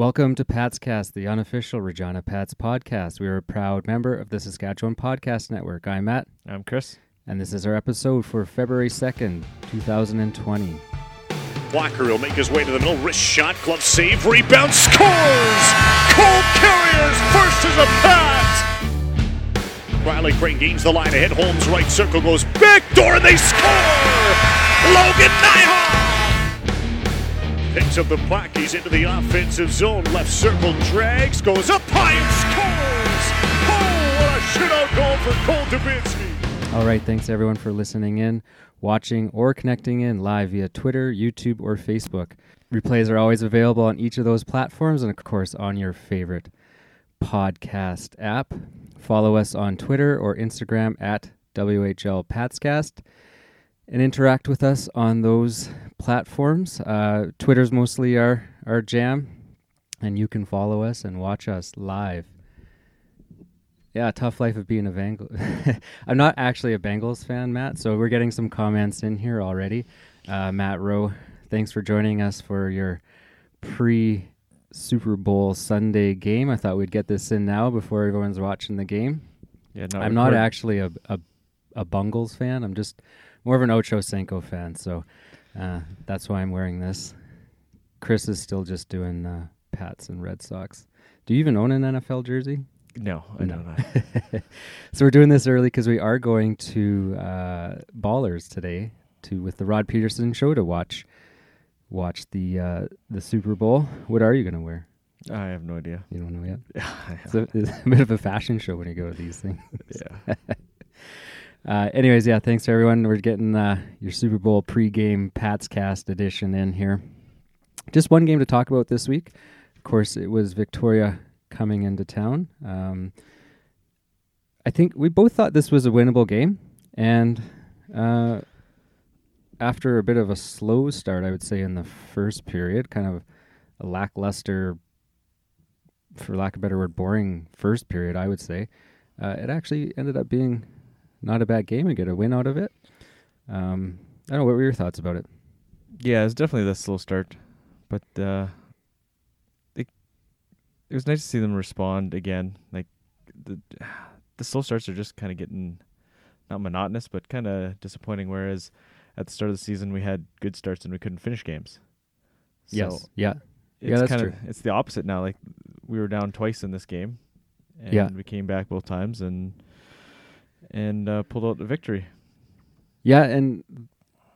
Welcome to Pat's Cast, the unofficial Regina Pats podcast. We are a proud member of the Saskatchewan Podcast Network. I'm Matt, I'm Chris. and this is our episode for February 2nd, 2020. Walker will make his way to the middle. Wrist shot, glove save, rebound, scores! Cole Carriers first as a Pat! Riley Krane gains the line ahead. Holmes right circle goes back door and they score! Logan Nijhoff! Picks up the puck. He's into the offensive zone. Left circle drags, goes up high and scores! Oh, what a shootout goal for Cole Dubinsky! All right, thanks everyone for listening in, watching, or connecting in live via Twitter, YouTube, or Facebook. Replays are always available on each of those platforms and, of course, on your favorite podcast app. Follow us on Twitter or Instagram at WHL Patscast and interact with us on those platforms. Uh, Twitter's mostly our, our jam, and you can follow us and watch us live. Yeah, tough life of being a Bengals. I'm not actually a Bengals fan, Matt, so we're getting some comments in here already. Uh, Matt Rowe, thanks for joining us for your pre Super Bowl Sunday game. I thought we'd get this in now before everyone's watching the game. Yeah, no, I'm not actually a, a a Bungles fan. I'm just more of an Ochocinco fan, so uh, that's why I'm wearing this. Chris is still just doing uh, Pats and Red Sox. Do you even own an NFL jersey? No, I No. don't so we're doing this early because we are going to uh, Ballers today to with the Rod Pedersen show to watch watch the uh, the Super Bowl. What are you going to wear? I have no idea. You don't know yet. yeah, It's a, it's a bit of a fashion show when you go to these things. yeah. Uh, anyways, yeah, thanks everyone. We're getting uh, your Super Bowl pregame Pats Cast edition in here. Just one game to talk about this week. Of course, it was Victoria coming into town. Um, I think we both thought this was a winnable game, and uh, after a bit of a slow start, I would say in the first period, kind of a lackluster, for lack of a better word, boring first period, I would say. Uh, it actually ended up being not a bad game and get a win out of it. Um, I don't know. What were your thoughts about it? yeah, it's definitely the slow start, but uh, it it was nice to see them respond again. Like the the slow starts are just kind of getting not monotonous, but kind of disappointing. Whereas at the start of the season, we had good starts and we couldn't finish games. So yes. Yeah. it's Yeah, that's kind true. it's the opposite now. Like we were down twice in this game, and Yeah. we came back both times and and uh, pulled out the victory. Yeah, and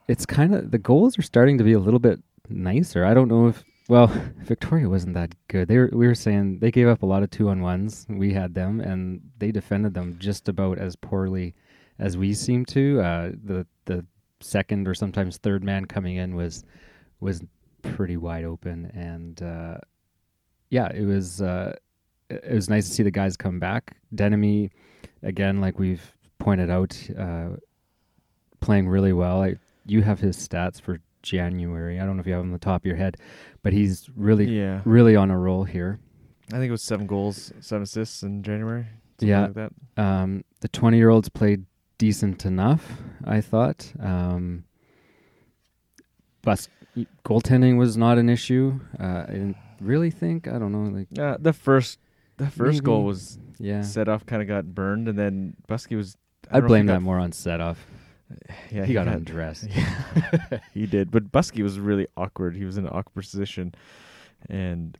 it's kind of the goals are starting to be a little bit nicer. I don't know if well, Victoria wasn't that good. They were we were saying they gave up a lot of two on ones. We had them, and they defended them just about as poorly as we seem to. Uh, the the second or sometimes third man coming in was was pretty wide open, and uh, yeah, it was uh, it it was nice to see the guys come back. Denemy, again, like we've pointed out, uh, playing really well. I, you have his stats for January. I don't know if you have them on the top of your head, but he's really, Yeah, really on a roll here. I think it was seven goals, seven assists in January. something Yeah. like that. Um, the 20 year olds played decent enough, I thought. Um, but goaltending was not an issue. Uh, I didn't really think. I don't know. Like, Uh, the first the first goal was yeah. set off, kind of got burned, and then Buskey was. I I don't know if blame that got- more on set off. Yeah, he got got- undressed. Yeah, he did. But Buskey was really awkward. He was in an awkward position, and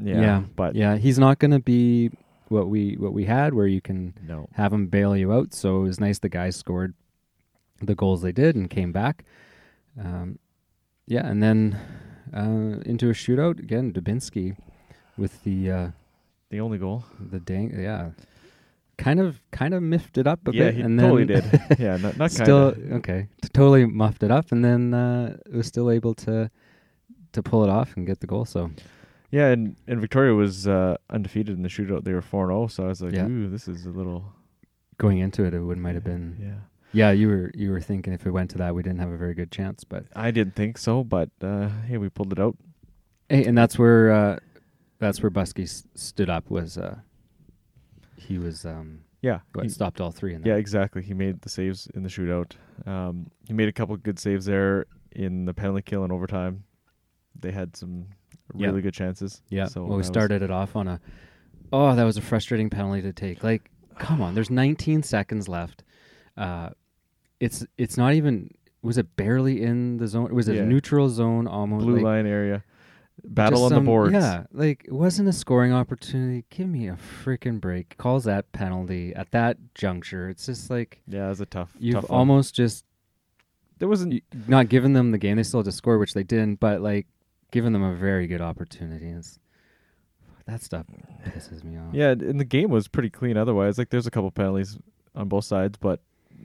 yeah, Yeah, but Yeah, he's not going to be what we what we had, where you can no, have him bail you out. So it was nice the guys scored the goals they did and came back. Um, yeah, and then uh, into a shootout again. Dubinsky with the uh, the only goal. the dang yeah, kind of kind of miffed it up a yeah, bit, he and totally then did. Yeah, not, not still kinda. okay, t- totally muffed it up, and then uh, was still able to to pull it off and get the goal. So Yeah, and, and Victoria was uh, undefeated in the shootout. They were four and zero, so I was like, Yeah. ooh, this is a little. going into it, it would might have been Yeah, Yeah, you were you were thinking if it went to that, we didn't have a very good chance. But I didn't think so, but uh, hey, we pulled it out. hey, and that's where uh, that's where Buskey s- stood up. Was uh, he was um, Yeah, what, he- stopped all three in that. yeah, exactly. He made the saves in the shootout. Um, he made a couple good saves there in the penalty kill and overtime. They had some Yeah. really good chances. Yeah. So well, we was- started it off on a. Oh, that was a frustrating penalty to take. Like, come on. There's 19 seconds left. Uh, it's it's not even. Was it barely in the zone? Was it Yeah. a neutral zone almost? blue like, line area. Battle just on some- the boards. Yeah, like it wasn't a scoring opportunity. Give me a freaking break. Calls that penalty at that juncture. It's just like Yeah, it was a tough. you've tough one. almost just There wasn't. not given them the game. They still had to score, which they didn't. But like given them a very good opportunity. It's, that stuff pisses me off. Yeah, and the game was pretty clean. Otherwise, like there's a couple penalties on both sides, but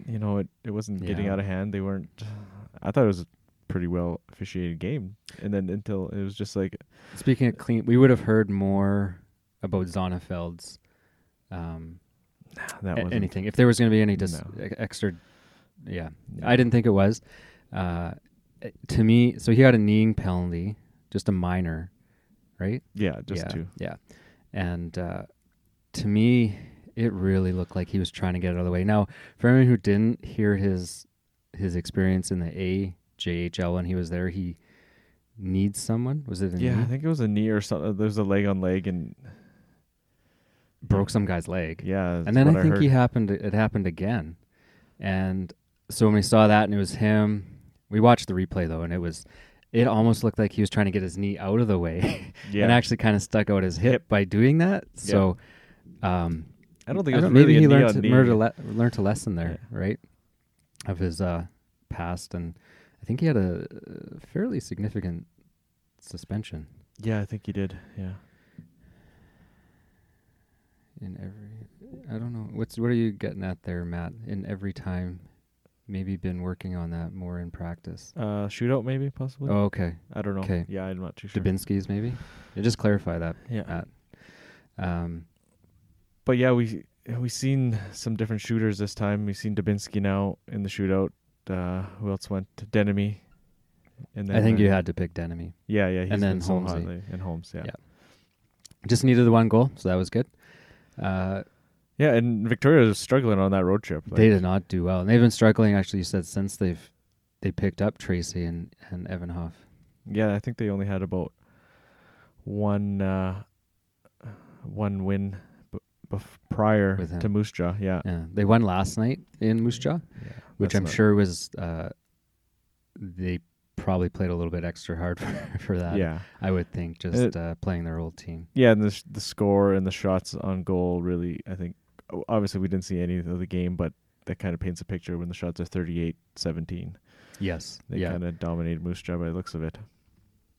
you know it it wasn't getting Yeah. out of hand. They weren't. I thought it was pretty well officiated game, and then until it was just like Speaking of clean, we would have heard more about Zonnefeld's um, that a- was anything if there was going to be any dis- No. extra. Yeah, I didn't think it was. Uh, to me, so he got a kneeing penalty, just a minor, right? Yeah, just yeah, two. Yeah, and uh, to me, it really looked like he was trying to get it out of the way. Now, for anyone who didn't hear his his experience in the AJHL when he was there, he needs someone. Was it a Yeah, knee? I think it was a knee or something. There's a leg on leg, and broke some guy's leg. yeah, and then what I think heard. he happened. It happened again, and so when we saw that and it was him, we watched the replay though, and it was. It almost looked like he was trying to get his knee out of the way, yeah. and actually kind of stuck out his hip, Hip. by doing that. So, um, I don't think I it was don't- really maybe he learned to, learned, a le- learned a lesson there, right, of his uh, past, and I think he had a uh, fairly significant suspension Yeah, I think he did. Yeah. in every. I don't know what's what are you getting at there, Matt? In every time, maybe been working on that more in practice. Uh, shootout maybe possibly. Oh, okay. I don't know. 'kay. Yeah, I'm not too sure. Dubinsky's maybe. Yeah, just clarify that, Yeah. Matt. Um, But yeah, we we seen some different shooters this time. We've seen Dubinsky now in the shootout. Uh, who else went? To Denemy. And then I think you had to pick Denemy. Yeah, yeah. He's and then Holmesy. And Holmes, yeah. Yeah. Just needed the one goal, so that was good. Uh, Yeah, and Victoria was struggling on that road trip. Like, they did not do well, and they've been struggling. Actually, you said since they've they picked up Tracey and and Evanoff. Yeah, I think they only had about one uh, one win b- bef- prior to Moose Jaw. Yeah, Yeah, they won last night in Moose Jaw, yeah which that's I'm not- sure was uh, they probably played a little bit extra hard for, for that. Yeah, I would think just It- uh, playing their old team. yeah, and the sh- the score and the shots on goal really, I think. Obviously, we didn't see any of the game, but that kind of paints a picture when the shots are 38-17. Yes, They yeah, kind of dominated Moose Jaw by the looks of it.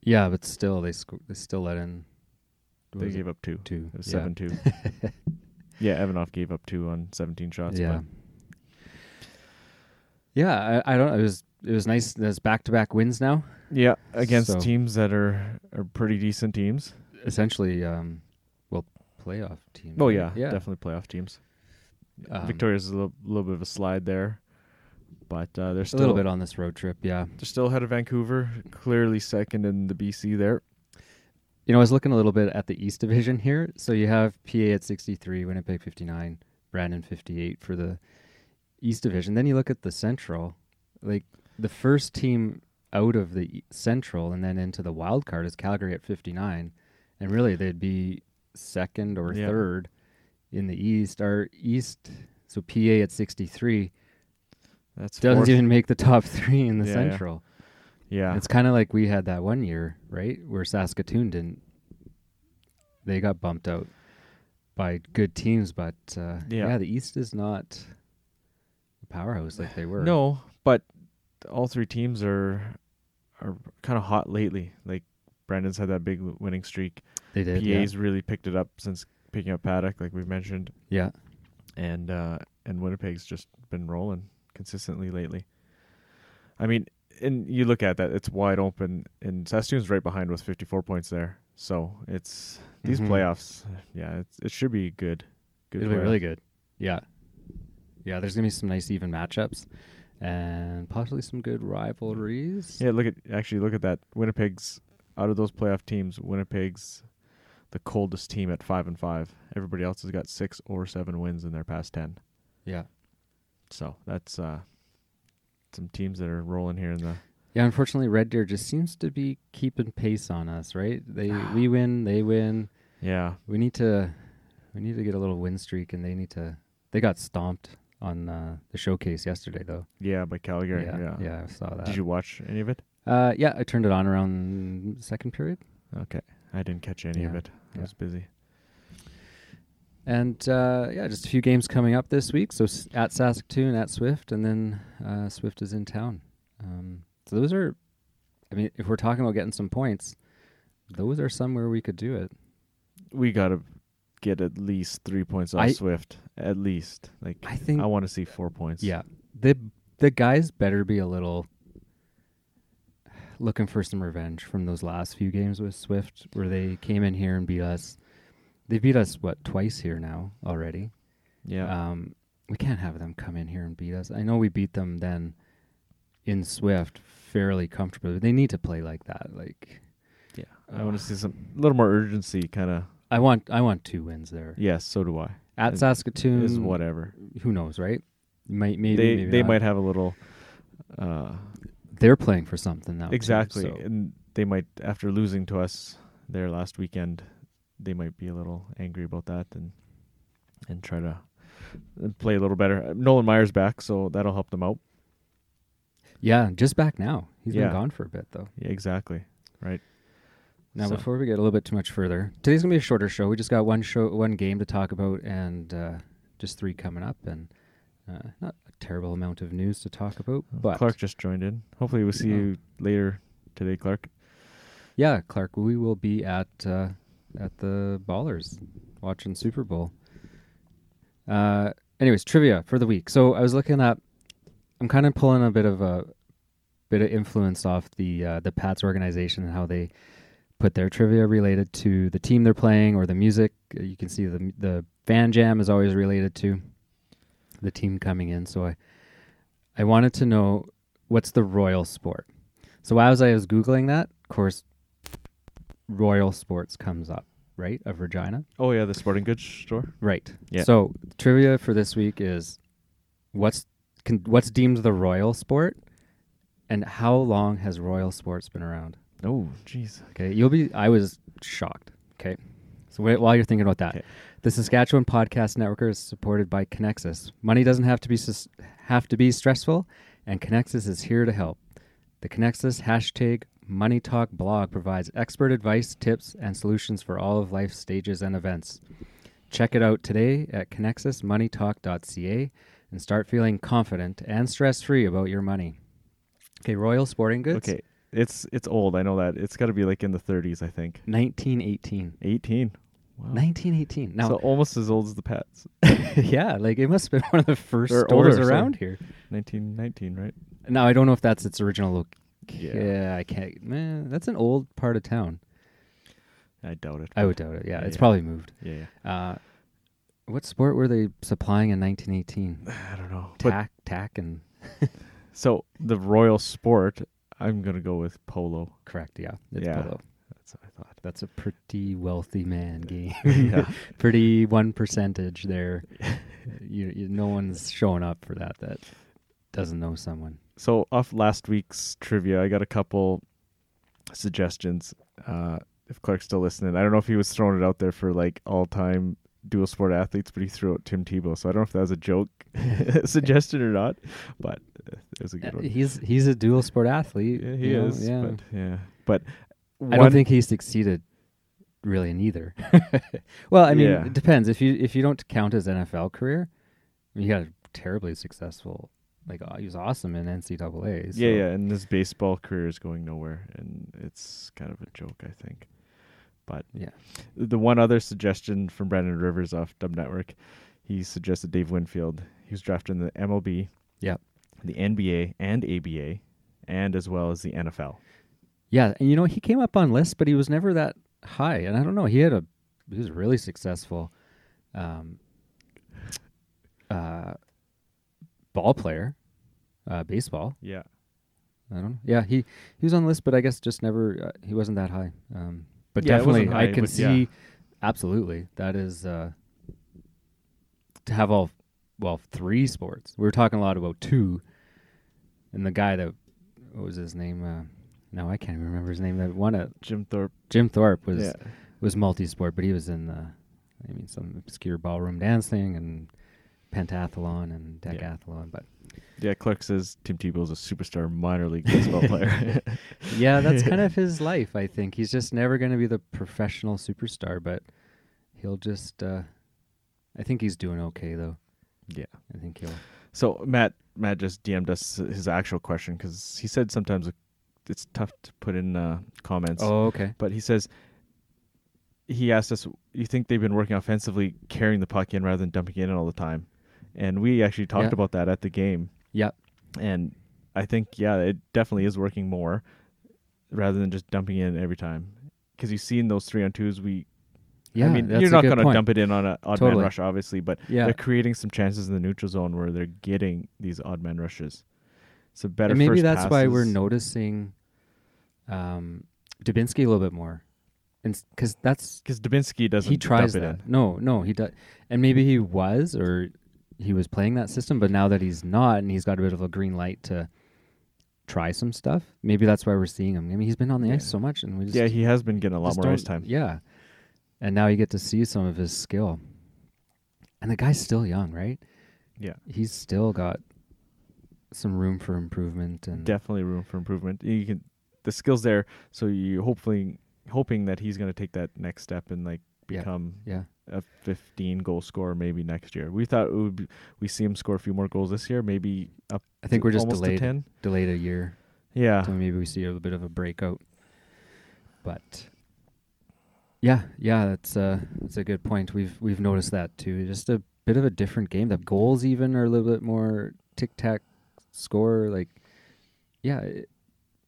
yeah, but still they sco- they still let in. They was it? gave up two. two. It was yeah. seven two. yeah, Evanoff gave up two on seventeen shots. yeah. Yeah, I, I don't. It was it was nice. There's back to back wins now. yeah, against So- teams that are are pretty decent teams. Essentially, um, well, playoff teams. Oh yeah, yeah. definitely playoff teams. Um, Victoria's a little, little bit of a slide there, but uh, they're a still little bit on this road trip. Yeah, they're still ahead of Vancouver, clearly second in the BC there. you know, I was looking a little bit at the East Division here. So you have PA at 63, Winnipeg 59, Brandon 58 for the East Division. Then you look at the Central, like the first team out of the Central and then into the wild card is Calgary at 59, and really they'd be second or Yeah. third in the East. Our East, so PA at 63 That's doesn't fourth. even make the top three in the Yeah, yeah. Central. yeah. It's kind of like we had that one year, right, where Saskatoon didn't. They got bumped out by good teams, but uh, Yeah. yeah. the East is not powerhouse like they were. No, but all three teams are are kind of hot lately. Like Brandon's had that big winning streak. they did. Yeah. PA's really picked it up since picking up Paddock, like we've mentioned, yeah, and uh, and Winnipeg's just been rolling consistently lately. I mean, and you look at that; it's wide open, and Saskatoon's right behind with 54 points there. So it's these Mhm. playoffs. Yeah, it's, it should be good. Good. it'll be really good. Yeah, yeah. There's gonna be some nice even matchups, and possibly some good rivalries. Yeah, look at actually look at that. Winnipeg's out of those playoff teams. Winnipeg's the coldest team at five and five. Everybody else has got six or seven wins in their past ten. yeah. So that's uh, some teams that are rolling here in the Yeah, unfortunately, Red Deer just seems to be keeping pace on us, right? They we win, they win. Yeah. We need to we need to get a little win streak, and they need to. They got stomped on uh, the showcase yesterday, though. Yeah, by Calgary. yeah, Yeah. yeah, I saw that. Did you watch any of it? Uh, yeah, I turned it on around second period, Okay. I didn't catch any of it. I yeah. was busy. and uh, yeah, just a few games coming up this week. So s- at Saskatoon, at Swift, and then uh, Swift is in town. Um, so those are, I mean, if we're talking about getting some points, those are somewhere we could do it. We got to get at least three points off I- Swift. At least. Like, I think I want to see four points. Yeah, the the guys better be a little looking for some revenge from those last few games with Swift, where they came in here and beat us. They beat us what twice here now already. Yeah. Um, we can't have them come in here and beat us. I know we beat them then in Swift fairly comfortably. But they need to play like that. Like yeah. I want to see some a little more urgency kind of. I want, I want two wins there Yes, so do I. at It Saskatoon. Is whatever. Who knows, right? Might maybe they maybe they not. might have a little uh They're playing for something now. too, exactly so- and they might after losing to us there last weekend they might be a little angry about that and and try to uh, play a little better. Nolan Maier back, so that'll help them out. Yeah, just back now. He's Yeah. been gone for a bit though. Yeah, exactly. Right. Now, So- before we get a little bit too much further, today's gonna be a shorter show. We just got one show, one game to talk about, and uh, just three coming up, and uh, not a terrible amount of news to talk about. But Clark just joined in. Hopefully we'll see you later today, Clark. yeah, Clark, we will be at uh, at the Ballers watching Super Bowl. Uh, anyways, trivia for the week. So I was looking up. I'm kind of pulling a bit of a bit of influence off the uh, the Pats organization and how they put their trivia related to the team they're playing or the music. Uh, You can see the the fan jam is always related to the team coming in. So I I wanted to know what's the royal sport. So as I was googling that, of course, Royal Sports comes up, right? Of Regina, Oh yeah, the sporting goods store. right? Yeah. So trivia for this week is what's can, what's deemed the royal sport, and how long has Royal Sports been around? Oh, jeez. Okay, you'll be. I was shocked. Okay, so wait, while you're thinking about that, Okay. the Saskatchewan Podcast Network is supported by Connexus. Money doesn't have to be sus- have to be stressful, and Connexus is here to help. The Connexus hashtag Money Talk blog provides expert advice, tips, and solutions for all of life's stages and events. Check it out today at connexusmoneytalk.ca and start feeling confident and stress free about your money. Okay, Royal Sporting Goods. Okay, it's it's old. I know that. It's got to be like in the 30s, I think. 1918. 18. Wow. 1918. Now, so almost as old as the Pats. yeah, like it must have been one of the first Or stores older, around sorry. here. 1919, right? Now I don't know if that's its original look. Yeah. Yeah, I can't. Man, that's an old part of town. I doubt it. I would doubt it. Yeah, Yeah, it's yeah. probably moved. Yeah, yeah. Uh, what sport were they supplying in 1918? I don't know. Tack, tack, and so the royal sport, I'm gonna go with polo. correct. Yeah, it's Yeah. polo. That's what I thought. That's a pretty wealthy man game. Yeah. pretty one percentage there. you, you, no one's showing up for that. That doesn't know someone. So off last week's trivia, I got a couple suggestions. Uh, if Clark's still listening, I don't know if he was throwing it out there for like all-time dual sport athletes, but he threw out Tim Tebow. So I don't know if that was a joke suggestion or not, but uh, it was a good Uh, one. He's he's a dual sport athlete. Yeah, he you know, is. Yeah. But yeah, but I don't think he succeeded really in either. well, I mean, Yeah. it depends. If you if you don't count his NFL career, he got a terribly successful. Like uh, he was awesome in NCAA. So. Yeah, yeah, and his baseball career is going nowhere, and it's kind of a joke, I think. But Yeah. the one other suggestion from Brandon Rivers off Dub Network, he suggested Dave Winfield. He was drafted in the MLB, yeah, the NBA, and ABA, and as well as the NFL. Yeah, and you know he came up on lists, but he was never that high. And I don't know. He had a he was really successful, um, uh, ball player, uh, baseball. Yeah, I don't know. Yeah, he he was on the list, but I guess just never. Uh, he wasn't that high. Um, but Yeah, definitely, wasn't I can but yeah. see. Absolutely, that is uh, to have all well three sports. We were talking a lot about two, and the guy that what was his name? Uh, no, I can't even remember his name. That won it. Jim Thorpe. Jim Thorpe was yeah. was multi-sport, but he was in the, I mean, some obscure ballroom dancing and pentathlon and Yeah. decathlon. But Yeah, Clark says Tim Tebow's a superstar minor league baseball player. yeah, that's kind of his life. I think he's just never going to be the professional superstar, but he'll just. Uh, I think he's doing okay though. yeah. I think he'll. So Matt Matt just DM'd us his actual question because he said sometimes it's tough to put in uh, comments. Oh, okay. But he says he asked us, "You think they've been working offensively, carrying the puck in rather than dumping it in all the time?" And we actually talked Yeah. about that at the game. Yep. And I think yeah, it definitely is working more rather than just dumping in every time. Because you've seen those three on twos. We, Yeah, I mean, you're not going to dump it in on an odd Totally. man rush, obviously, but Yeah. they're creating some chances in the neutral zone where they're getting these odd man rushes. It's a better. and maybe that's why we're noticing um, Dubinsky a little bit more, and because that's because Dubinsky doesn't he tries that. in. No, no, he does, and maybe he was or he was playing that system, but now that he's not, and he's got a bit of a green light to try some stuff. Maybe that's why we're seeing him. I mean, he's been on the Yeah. ice so much, and we just Yeah, he has been getting a lot more ice time. Yeah, and now you get to see some of his skill, and the guy's still young, right? Yeah, He's still got some room for improvement, and definitely room for improvement. You can the skills there, so you hopefully hoping that he's going to take that next step and like Yeah. become yeah, a 15 goal scorer maybe next year. We thought it would be, we see him score a few more goals this year, maybe up. I think we're just delayed 10. delayed a year. Yeah, So maybe we see a little bit of a breakout. But yeah, yeah, that's uh that's a good point. We've we've noticed that too. Just a bit of a different game. The goals even are a little bit more tic tac score. Like, yeah, it,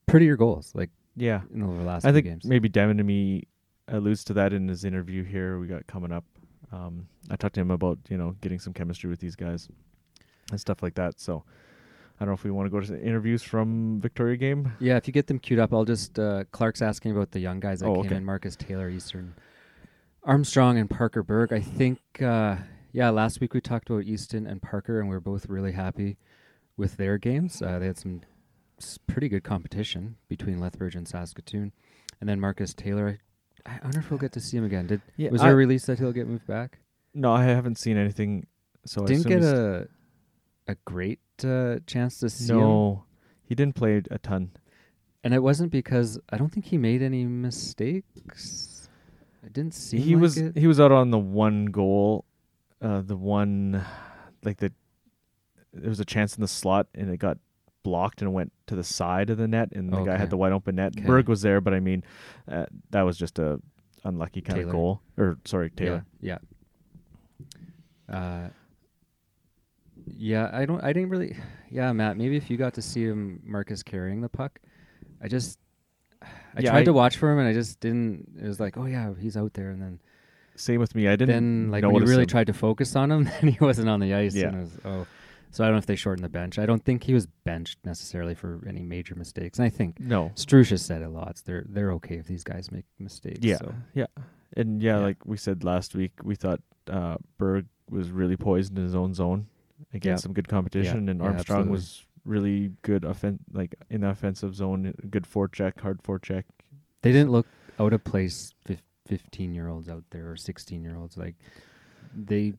prettier goals. Like yeah. in the last I think games. maybe Devin to me alludes to that in his interview here we got coming up. Um, I talked to him about you know getting some chemistry with these guys and stuff like that. So I don't know if we want to go to the interviews from Victoria game. Yeah, if you get them queued up, I'll just uh, Clark's asking about the young guys that Oh, came okay. in: Marcus Taylor, Easton Armstrong, and Parker Berg. I think, uh, yeah, last week we talked about Easton and Parker, and we are both really happy with their games. Uh, they had some pretty good competition between Lethbridge and Saskatoon, and then Marcus Taylor. I, wonder if we'll get to see him again. Did Yeah, was there a release that he'll get moved back? No, I haven't seen anything. So I Didn't get a a great uh, chance to see him. no. He didn't play a ton. And it wasn't because I don't think he made any mistakes. I didn't see. he like was it. he was out on the one goal, uh, the one like the there was a chance in the slot and it got blocked and went to the side of the net and the guy had the wide open net. Okay. Berg was there, but I mean uh, that was just a unlucky kind Taylor. of goal or sorry Taylor. Yeah. Yeah. Uh, yeah, I don't. I didn't really. Yeah, Matt. Maybe if you got to see him, Marcus carrying the puck, I just. I Yeah, tried I- to watch for him, and I just didn't. It was like, oh yeah, he's out there, and then Same with me. I didn't then like when you really him. tried to focus on him, then he wasn't on the ice. Yeah. And it was, oh, so I don't know if they shortened the bench. I don't think he was benched necessarily for any major mistakes. And I think No. Struch has said it lots. They're they're okay if these guys make mistakes. Yeah. So. Yeah. And yeah, Yeah. like we said last week, we thought uh, Berg was really poised in his own zone against Yeah. some good competition, and Armstrong was really good offen- like in the offensive zone, good forecheck, hard forecheck. They didn't look out of place. Fifteen year olds out there or sixteen year olds, like they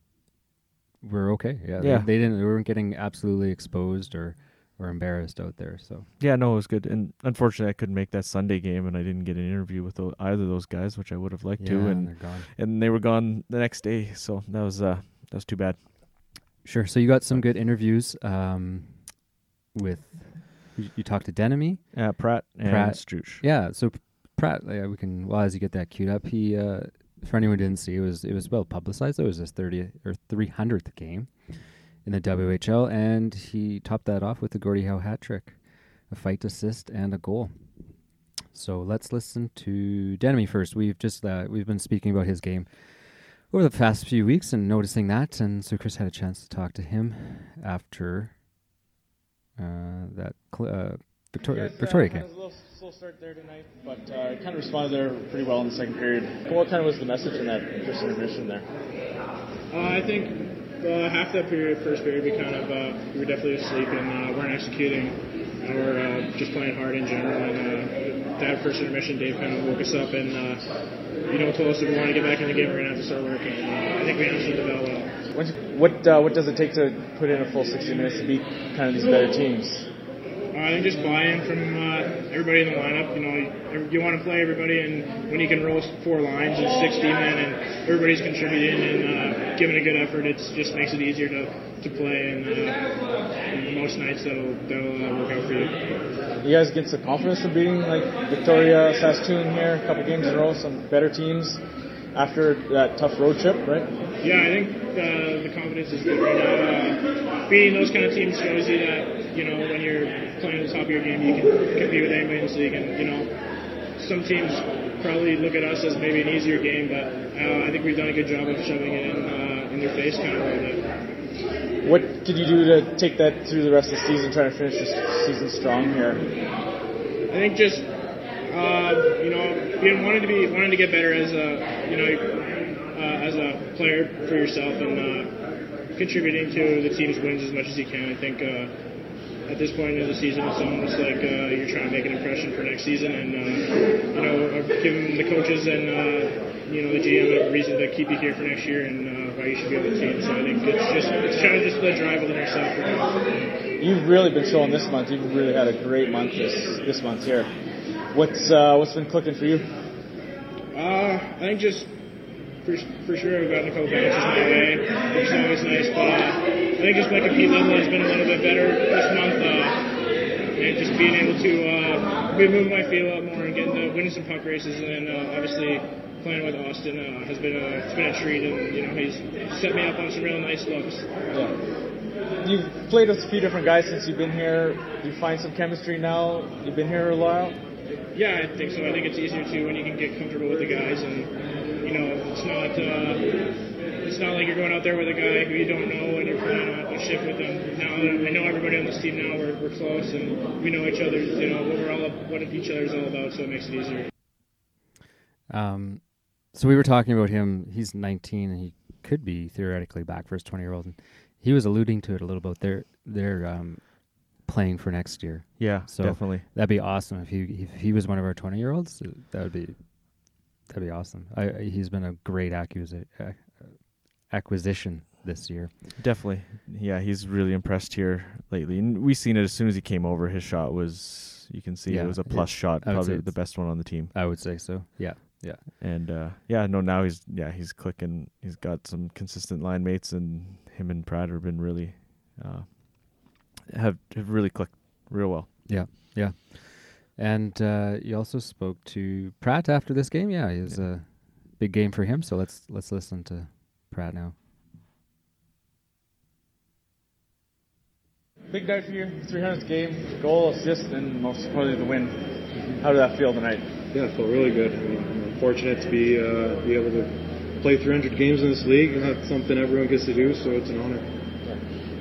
were okay. Yeah, they- Yeah. They, didn't. They weren't getting absolutely exposed or or embarrassed out there. So Yeah, no, it was good. And unfortunately, I couldn't make that Sunday game, and I didn't get an interview with either of those guys, which I would have liked yeah, to. And they're gone. and they were gone the next day, so that was uh that was too bad. Sure. So you got some good interviews um, with. You, you talked to Denemy. Uh, Pratt and Pratt. Struch. Yeah. So Pratt, yeah, we can. Well, as you get that queued up, he. Uh, for anyone who didn't see, it was it was well publicized. It was his 30th or 300th game in the WHL, and he topped that off with the Gordie Howe hat trick, a fight assist and a goal. So let's listen to Denemy first. We've just uh, we've been speaking about his game over the past few weeks and noticing that, and so Chris had a chance to talk to him after uh, that cl- uh, Victoria Yes, uh, Victoria kind game. of a little slow start there tonight, but uh, kind of responded there pretty well in the second period. What kind of was the message in that first intermission there? Uh, I think uh, half that period, first period, we kind of uh, we were definitely asleep and uh, weren't executing or uh, just playing hard in general. And uh, that first intermission, Dave kind of woke us up and uh, you know told us if we want to get back in the game, we're gonna have to start working. Uh, I think we answered the bell well. What uh, what does it take to put in a full 60 minutes to beat kind of these better teams? I think just buy-in from uh, everybody in the lineup. You know, you, you want to play everybody, and when you can roll four lines and 60 men, and everybody's contributing and uh, giving a good effort, it just makes it easier to, to play. And, uh, most nights that'll that'll uh, work out for you. You guys get some confidence from beating like Victoria, Saskatoon here, a couple games in a row, some better teams after that tough road trip, right? Yeah, I think uh, the confidence is good right now. Uh, beating those kind of teams shows you that you know when you're playing at the top of your game, you can compete with anybody in this league. And you know, some teams probably look at us as maybe an easier game, but uh, I think we've done a good job of shoving it in uh, in their face kind of a little bit. What did you do to take that through the rest of the season, trying to finish the season strong here? I think just uh, you know being wanting to be wanting to get better as a you know uh, as a player for yourself and uh, contributing to the team's wins as much as you can. I think uh, at this point in the season, it's almost like uh, you're trying to make an impression for next season, and uh, you know uh, giving the coaches and uh, you know the GM a reason to keep you here for next year and uh, why you should be on the team. So I think it's just it's trying to just the drive within yourself. You've really been showing this month. You've really had a great month this this month here. What's uh, what's been clicking for you? Uh, I think just for, for sure we've gotten a couple bounces my way, which is always nice. But uh, I think just my compete level has been a little bit better this month. Uh, and just being able to uh, be moving my feet a lot more and getting to winning some puck races, and then uh, obviously playing with Austin uh, has been a it's been a treat, and you know he's set me up on some real nice looks. Yeah. You've played with a few different guys since you've been here. You find some chemistry now? You've been here a while. Yeah, I think so. I think it's easier too when you can get comfortable with the guys, and you know, it's not uh, it's not like you're going out there with a guy who you don't know and you're playing a shift with them. Now I know everybody on this team now. We're, we're close and we know each other. You know what we're all what each other's all about, so it makes it easier. Um, so we were talking about him. He's 19 and he could be theoretically back for his 20 year old. And he was alluding to it a little bit. They're they're um, playing for next year. Yeah, So definitely. That'd be awesome if he if he was one of our 20 year olds. That would be that'd be awesome. I, he's been a great acquisi- ac- acquisition this year. Definitely. Yeah, he's really impressed here lately. And we seen it as soon as he came over. His shot was, you can see Yeah, it was a plus shot, I would say probably the best one on the team. I would say so. Yeah, yeah. And uh, yeah, no, now he's yeah he's clicking. He's got some consistent line mates, and him and Pratt have been really uh, have have really clicked real well. Yeah, yeah. And uh, you also spoke to Pratt after this game. Yeah, it was a big game for him. So let's let's listen to Pratt now. Big night for you. 300th game, goal, assist, and most importantly the win. How did that feel tonight? Yeah, it felt really good. I mean, I'm fortunate to be uh, be able to play 300 games in this league, and that's something everyone gets to do. So it's an honor.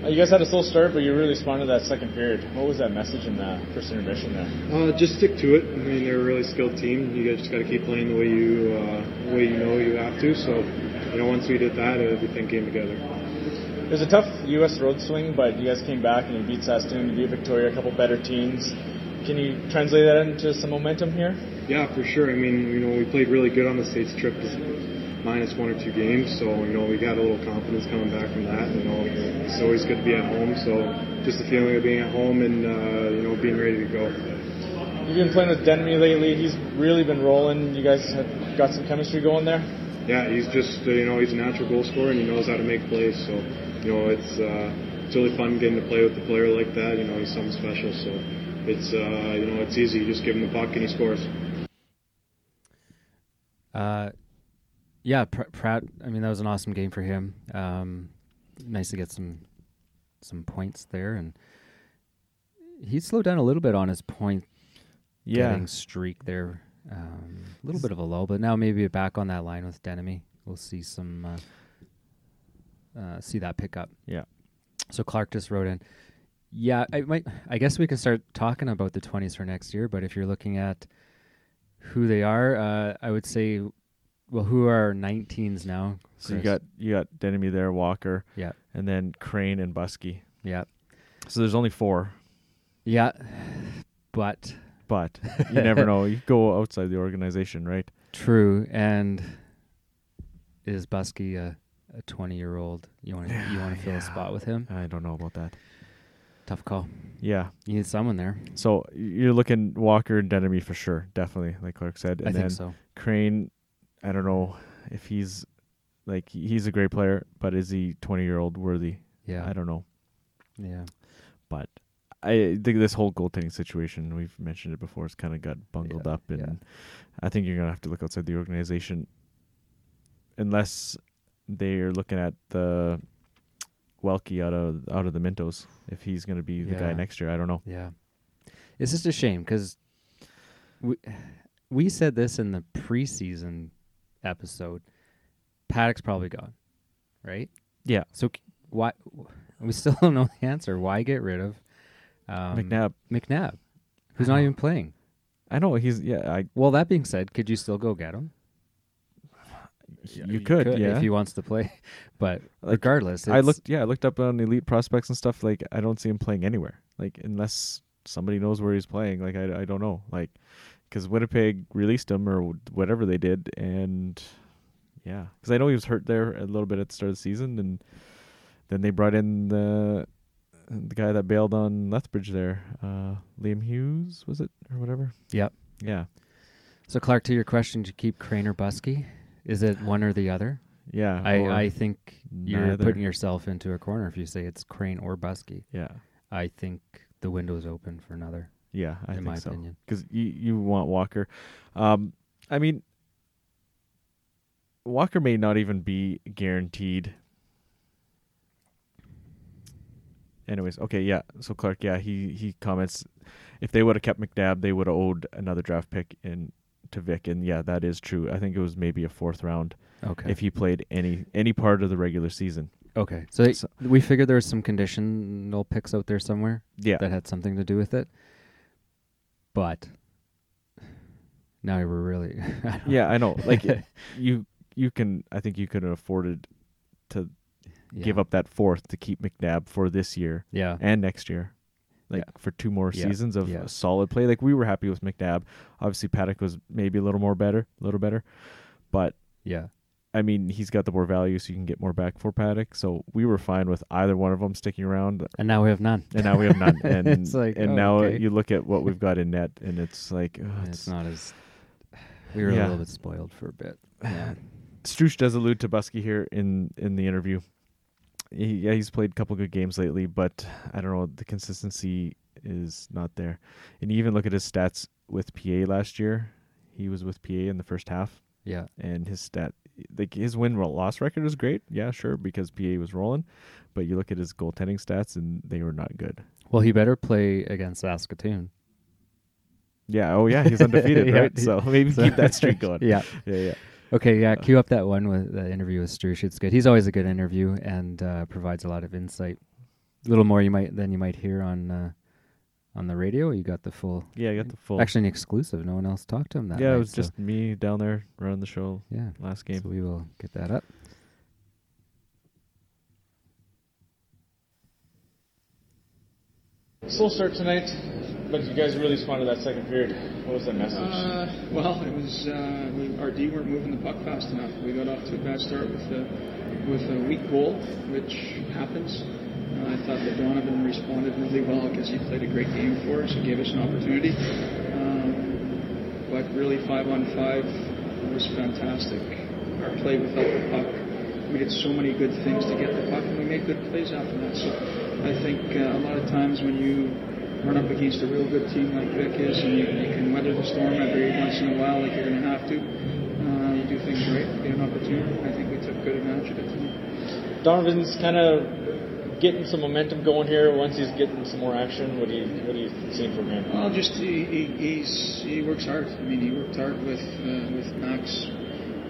Uh, You guys had a slow start, but you really responded that second period. What was that message in the first intermission there? Uh, just stick to it. I mean, they're a really skilled team. You guys just got to keep playing the way you uh, the way you know you have to. So, you know, once we did that, everything came together. It was a tough U.S. road swing, but you guys came back and you beat Saskatoon, you beat Victoria, a couple better teams. Can you translate that into some momentum here? Yeah, for sure. I mean, you know, we played really good on the states trip, minus one or two games. So, you know, we got a little confidence coming back from that. You know, it's always good to be at home. So, just the feeling of being at home and uh, you know being ready to go. You've been playing with Denemy lately. He's really been rolling. You guys have got some chemistry going there. Yeah, he's just uh, you know he's a natural goal scorer and he knows how to make plays. So, you know, it's uh, it's really fun getting to play with a player like that. You know, he's something special. So, it's uh, you know it's easy. You just give him the puck and he scores. Uh, yeah, Pr- Pratt. I mean, that was an awesome game for him. Um, nice to get some some points there, and he slowed down a little bit on his point Yeah, getting streak there. Um, a little bit of a lull, but now maybe back on that line with Denemy. We'll see some uh, uh, see that pick up. yeah. So Clark just wrote in. Yeah, I might. I guess we can start talking about the twenties for next year. But if you're looking at who they are, uh, I would say, well, who are 19s now? So you Chris? got you got Denemy there, Walker, yeah, and then Krane and Buskey. yeah, So there's only four Yeah, but but you never know. You go outside the organization, right? true. And is Buskey a a twenty year old? You want to you want to fill Yeah. a spot with him? I don't know about that. Tough call. Yeah. You need someone there. So you're looking Walker and Denemy for sure, definitely, like Clark said. And I then think so. Krane, I don't know if he's like he's a great player, but is he 20 year old worthy? Yeah. I don't know. Yeah. But I think this whole goaltending situation, we've mentioned it before, it's kind of got bungled Yeah, up, and yeah. I think you're gonna have to look outside the organization, unless they're looking at the Welke out of out of the Mintos. If he's gonna be the guy next year, I don't know. Yeah. It's just a shame because we we said this in the preseason episode. Paddock's probably gone, right? Yeah, So c- why we still don't know the answer. Why get rid of um, McNabb. McNabb, who's not even playing? I know he's yeah. I Well, that being said, could you still go get him? you, could, yeah. if he wants to play. But Like, regardless, I it's- looked yeah, I looked up on elite prospects and stuff. Like I don't see him playing anywhere. Like unless somebody knows where he's playing. Like I, I don't know. Like because Winnipeg released him or whatever they did, and yeah, because I know he was hurt there a little bit at the start of the season, and then they brought in the the guy that bailed on Lethbridge there, uh, Liam Hughes was it or whatever. Yep. Yeah, So Clark, to your question, to keep Krane or Buskey, is it one or the other? yeah. I, I think you're putting yourself into a corner if you say it's Krane or Buskey. yeah, I think the window's open for another. Yeah. I in think my so. opinion. because you you want Walker. Um, I mean, Walker may not even be guaranteed. Anyways, okay, yeah. So Clark, yeah, he he comments if they would have kept McNabb, they would have owed another draft pick in to Vic, and yeah, that is true. I think it was maybe a fourth round Okay. if he played any any part of the regular season. okay. So, So- we figured there was some conditional picks out there somewhere Yeah, that had something to do with it. But now we're really I yeah, I know. Like you you can, I think you could have afforded to yeah. give up that fourth to keep McNabb for this year. Yeah. and next year. Like Yeah. for two more Yeah. seasons of solid play. Like we were happy with McNabb. Obviously Paddock was maybe a little more better, a little better. But Yeah. I mean, he's got the more value so you can get more back for Paddock. So we were fine with either one of them sticking around. And now we have none. And now we have none. And It's like, and oh, now okay. you look at what we've got in net and it's like And it's, it's not as we were Yeah. a little bit spoiled for a bit. Yeah. Struch does allude to Buskey here in in the interview. He, yeah, he's played a couple good games lately, but I don't know the consistency is not there. And you even look at his stats with PA last year. He was with PA in the first half, yeah. and his stat, like his win loss record is great. Yeah, sure, because PA was rolling, but you look at his goaltending stats, and they were not good. Well, he better play against Saskatoon. Yeah, oh yeah, he's undefeated, Yeah. right? So maybe So- keep that streak going. Yeah. yeah, yeah. Okay, yeah, cue up that one with the interview with Struch. It's good. He's always a good interview and uh, provides a lot of insight. A little more you might than you might hear on uh, on the radio. You got the full, Yeah, I got the full. actually an exclusive. No one else talked to him that yeah, night, it was so- just me down there running the show yeah. last game. So we will get that up. Slow start tonight, but you guys really responded that second period. What was that message? Uh, well, it was uh, we, our D weren't moving the puck fast enough. We got off to a bad start with a with a weak goal, which happens. I thought that Donovan responded really well because he played a great game for us. He gave us an opportunity. Um, but really, five on five was fantastic. Our play without the puck. We did so many good things to get the puck, and we made good plays after that. So I think uh, a lot of times when you run up against a real good team like Vic is, and you, you can weather the storm every once in a while, like you're going to have to, uh, you do things right, get an opportunity. I think we took good advantage of it. Donovan's kind of getting some momentum going here. Once he's getting some more action, what do you what do you seeing from him? Well, just he, he, he's he works hard. I mean, he worked hard with uh, with Max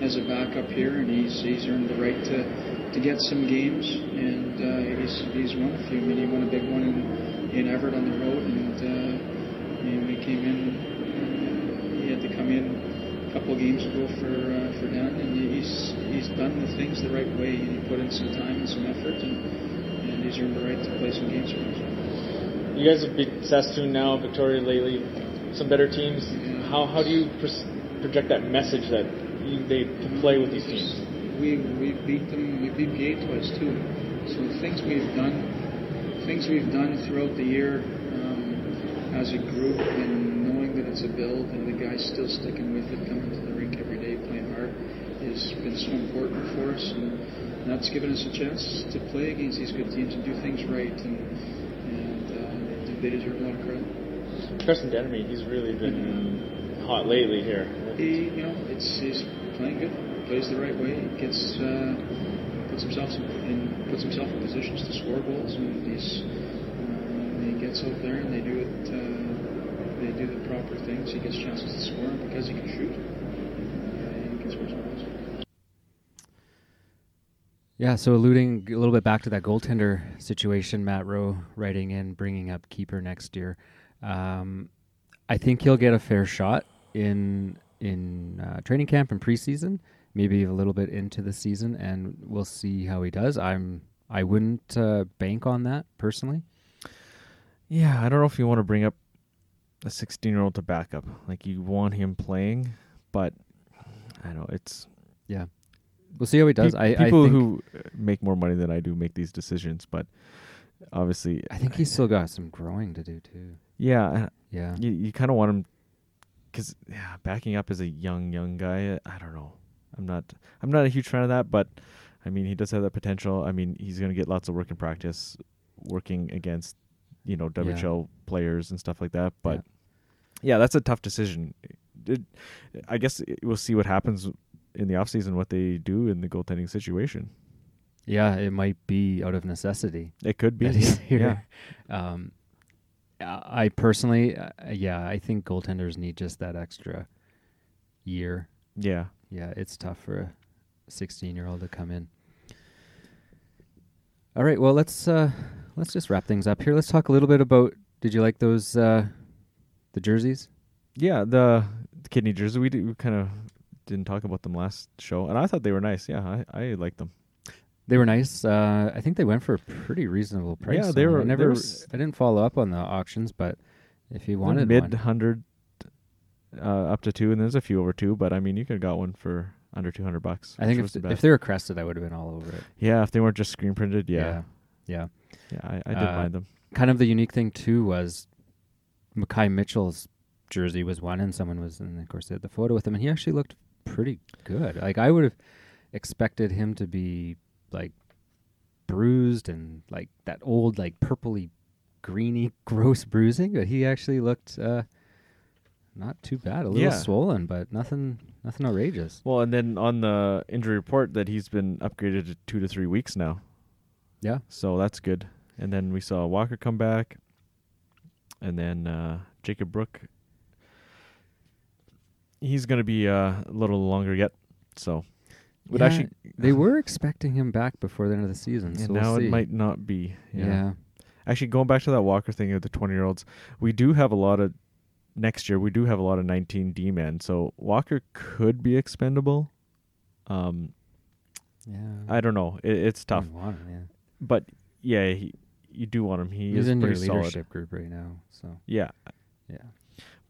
as a backup here, and he's he's earned the right to to get some games, and uh, he's he's won a few. I mean, he won a big one in in Everett on the road, and uh, mean, we came in. He had to come in a couple games ago for uh, for Dan, and he's he's done the things the right way. He put in some time and some effort, and and he's earned the right to play some games for us. you guys have beat Saskatoon now, Victoria lately, some better teams. How how do you pres- project that message that you, they can play with these teams? we we beat them. We beat PA twice too. So things we've done, things we've done throughout the year um, as a group, and knowing that it's a build, and the guys still sticking with it, coming to the rink every day, playing hard, has been so important for us, and that's given us a chance to play against these good teams and do things right, and and uh, they deserve a lot of credit. Preston Dennery, he's really been hot lately here. He, you know, it's he's playing good, plays the right way, gets uh, puts himself in puts himself in positions to score goals, and he's uh, he gets out there and they do it. Uh, they do the proper things. He gets chances to score and because he can shoot. Uh, he can score some goals. Yeah, so alluding a little bit back to that goaltender situation, Matt Rowe writing in, bringing up keeper next year. Um, I think he'll get a fair shot in in uh, training camp and preseason, maybe a little bit into the season, and we'll see how he does. I'm I wouldn't uh, bank on that personally. Yeah, I don't know if you want to bring up a 16 year old to back up. Like you want him playing, but I don't know it's Yeah, we'll see how he does. Pe- I I people think, who uh, make more money than I do make these decisions, but obviously, I think he's still got some growing to do too. yeah, uh, Yeah, you you kind of want him because yeah, backing up as a young young guy, uh, I don't know. I'm not I'm not a huge fan of that, but I mean he does have that potential. I mean he's going to get lots of work in practice, working against you know Yeah. WHL players and stuff like that. But yeah, that's a tough decision. It, I guess it- we'll see what happens in the off season, what they do in the goaltending situation. yeah, it might be out of necessity. It could be. yeah. Um, I personally, uh, yeah, I think goaltenders need just that extra year. Yeah. Yeah, it's tough for a 16 year old to come in. All right, well let's uh, let's just wrap things up here. Let's talk a little bit about. Did you like those uh, the jerseys? Yeah, the, the kidney jersey. We, did, we kind of didn't talk about them last show, and I thought they were nice. Yeah, I I liked them. They were nice. Uh, I think they went for a pretty reasonable price. Yeah, they were- I never. were I didn't follow up on the auctions, but if you wanted mid hundred, uh, up to two, and there's a few over two. But I mean, you could have got one for under two hundred bucks. I think if the if they were crested, I would have been all over it. yeah, if they weren't just screen printed, yeah, yeah. yeah, I, I did Uh, mind them. kind of the unique thing too was Mackay Mitchell's jersey was one, and someone was, and of course they had the photo with him, and he actually looked pretty good. Like I would have expected him to be like bruised and like that old like purpley greeny gross bruising, but he actually looked uh not too bad. A little Yeah. swollen, but nothing nothing outrageous. Well, and then on the injury report that he's been upgraded to two to three weeks now, Yeah. so that's good. And then we saw Walker come back, and then uh, Jacob Brook. He's going to be uh, a little longer yet, so would Yeah, actually they were expecting him back before the end of the season. And so we'll now see. it might not be. yeah. Yeah. Actually, going back to that Walker thing of the twenty-year-olds, we do have a lot of next year. We do have a lot of nineteen D men, so Walker could be expendable. Um, Yeah. I don't know. It, it's tough, him, yeah. but yeah, he, you do want him. He He's is in your pretty solid. leadership group right now, so Yeah, yeah.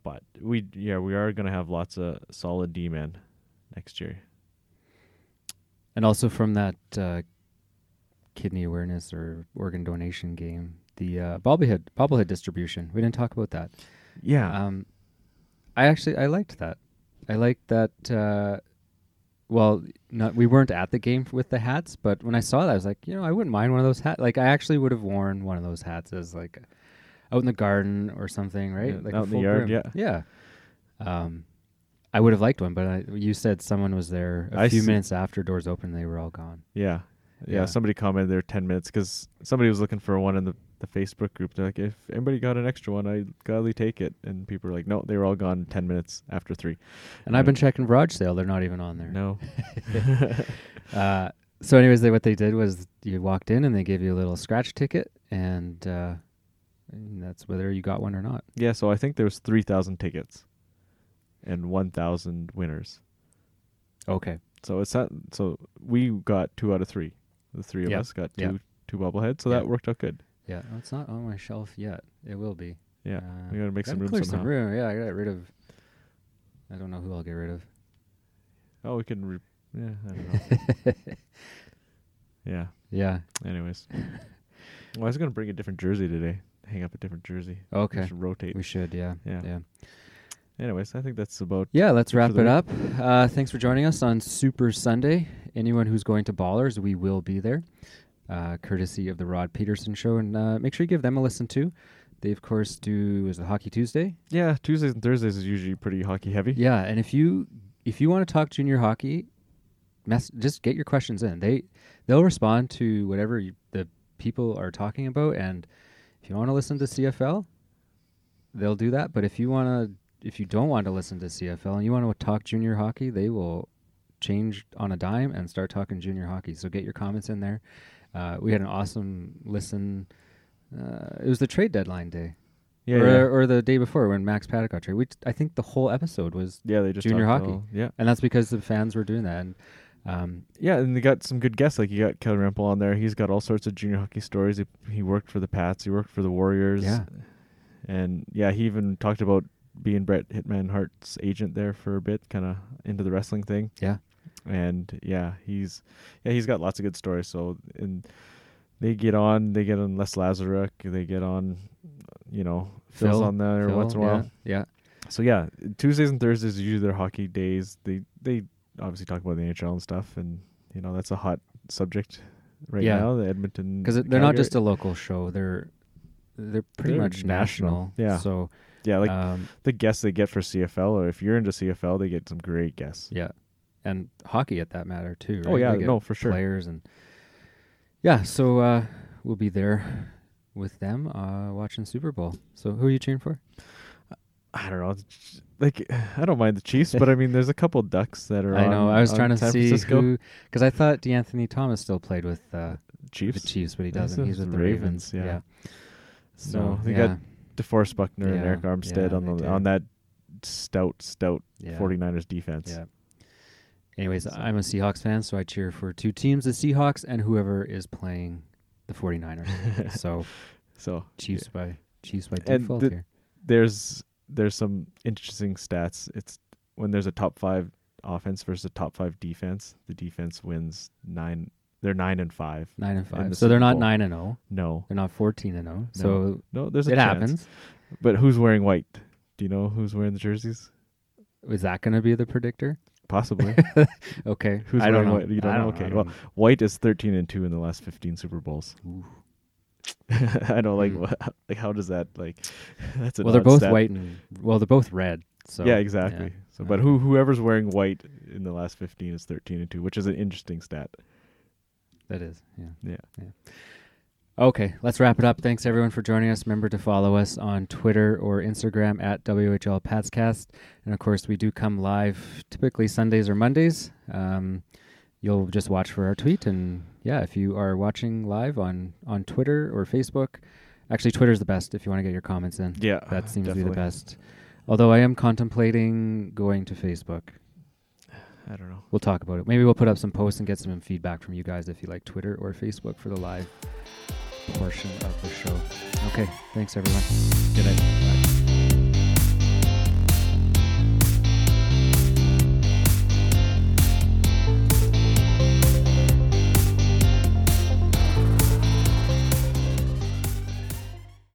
But we yeah we are gonna have lots of solid D men next year. And also from that uh, kidney awareness or organ donation game, the uh, bobblehead bobblehead distribution. We didn't talk about that. Yeah, Um, I actually I liked that. I liked that. Uh, well, not we weren't at the game with the hats, but when I saw that, I was like, you know, I wouldn't mind one of those hats. Like I actually would have worn one of those hats as like out in the garden or something, right? Yeah, like out in the yard, brim. yeah. Um, I would have liked one, but I, you said someone was there a I few see- minutes after doors opened. They were all gone. yeah, yeah. Yeah. Somebody commented there ten minutes because somebody was looking for one in the the Facebook group. They're like, if anybody got an extra one, I gladly take it. And people were like, no, they were all gone ten minutes after three. And I've been checking garage sale; they're not even on there. No, Uh, so, anyways, they, what they did was you walked in and they gave you a little scratch ticket, and, uh, and that's whether you got one or not. yeah. So I think there was three thousand tickets, and one thousand winners. Okay. So it's not. So we got two out of three. The three of Yeah, us got two yeah. two bobbleheads. So Yeah. that worked out good. Yeah, oh, it's not on my shelf yet. It will be. Yeah, Uh, we gotta make gotta some room clear somehow. Some room. Yeah, I got rid of. I don't know who I'll get rid of. Oh, we can. Re- yeah, I don't know. yeah. Yeah. Anyways, well, I was gonna bring a different jersey today. Hang up a different jersey. We Okay. should rotate. We should. Yeah. Yeah. Yeah. Anyways, I think that's about. Yeah, let's wrap it up. Uh, thanks for joining us on Super Sunday. Anyone who's going to Ballers, we will be there, uh, courtesy of the Rod Pedersen Show. And uh, make sure you give them a listen too. They, of course, do is it Hockey Tuesday? Yeah, Tuesdays and Thursdays is usually pretty hockey heavy. Yeah, and if you if you want to talk junior hockey, mess, just get your questions in. They they'll respond to whatever you, the people are talking about. And if you want to listen to CFL, they'll do that. But if you want to if you don't want to listen to CFL and you want to talk junior hockey, they will change on a dime and start talking junior hockey. So get your comments in there. Uh, we had an awesome listen. Uh, it was the trade deadline day, Yeah, or, yeah. or the day before when Max Paddock got traded. We t- I think the whole episode was, yeah, they just junior hockey. yeah, and that's because the fans were doing that. And um, yeah, and they got some good guests. Like you got Kelly Rempel on there. He's got all sorts of junior hockey stories. He, he worked for the Pats. He worked for the Warriors. Yeah. and yeah, he even talked about being Brett Hitman Hart's agent there for a bit, kind of into the wrestling thing. yeah, and yeah, he's yeah he's got lots of good stories. So and they get on, they get on Les Lazaruk, they get on, you know, Phil's on there Phil, once in a while. Yeah, yeah. So yeah, Tuesdays and Thursdays are usually their hockey days. They they obviously talk about the NHL and stuff, and you know that's a hot subject right Yeah. now. The Edmonton because they're not just a local show; they're they're pretty They're much national. national. Yeah. So yeah like um, the guests they get for CFL, or if you're into CFL, they get some great guests. yeah, and hockey at that matter too. Oh, yeah, no, for sure. Players and yeah, so uh, we'll be there with them uh, watching Super Bowl. So who are you cheering for? I don't know. Like I don't mind the Chiefs, but I mean, there's a couple Ducks that are. I know. on- I was trying to San see Francisco. who because I thought De'Anthony Thomas still played with uh, Chiefs. the Chiefs, but he doesn't. He's with the Ravens. Ravens, yeah. So No, they yeah, got DeForest Buckner and Arik Armstead yeah, on the on that stout, stout yeah. 49ers defense. Yeah. Anyways, I'm a Seahawks fan, so I cheer for two teams, the Seahawks and whoever is playing the 49ers. so So Chiefs by Chiefs by default the- here. there's there's some interesting stats. It's when there's a top five offense versus a top five defense. The defense wins nine. They're nine and five. Nine and five. the So they're not nine and zero. No, They're not fourteen and oh? zero. So no. There's a it chance. happens. But who's wearing white? Do you know who's wearing the jerseys? Is that going to be the predictor? Possibly. Okay. Who's I don't wearing know. white? You don't I know? don't- Okay, don't well, know. White is 13 and two in the last 15 Super Bowls. Ooh. I know, like, Hmm. what, like how does that like? That's a well, they're both white and well, they're both red. So yeah, exactly. So, but Uh, who whoever's wearing white in the last 15 is 13 and two, which is an interesting stat. That is. Yeah. Yeah. Okay, let's wrap it up. Thanks everyone for joining us. Remember to follow us on Twitter or Instagram at WHL Patscast. And of course, we do come live typically Sundays or Mondays. Um, you'll just watch for our tweet. And yeah, if you are watching live on, on Twitter or Facebook, actually, Twitter's the best if you want to get your comments in. Yeah, That seems to be the best. Although I am contemplating going to Facebook. I don't know. We'll talk about it. Maybe we'll put up some posts and get some feedback from you guys if you like Twitter or Facebook for the live portion of the show. Okay, thanks everyone. Good night.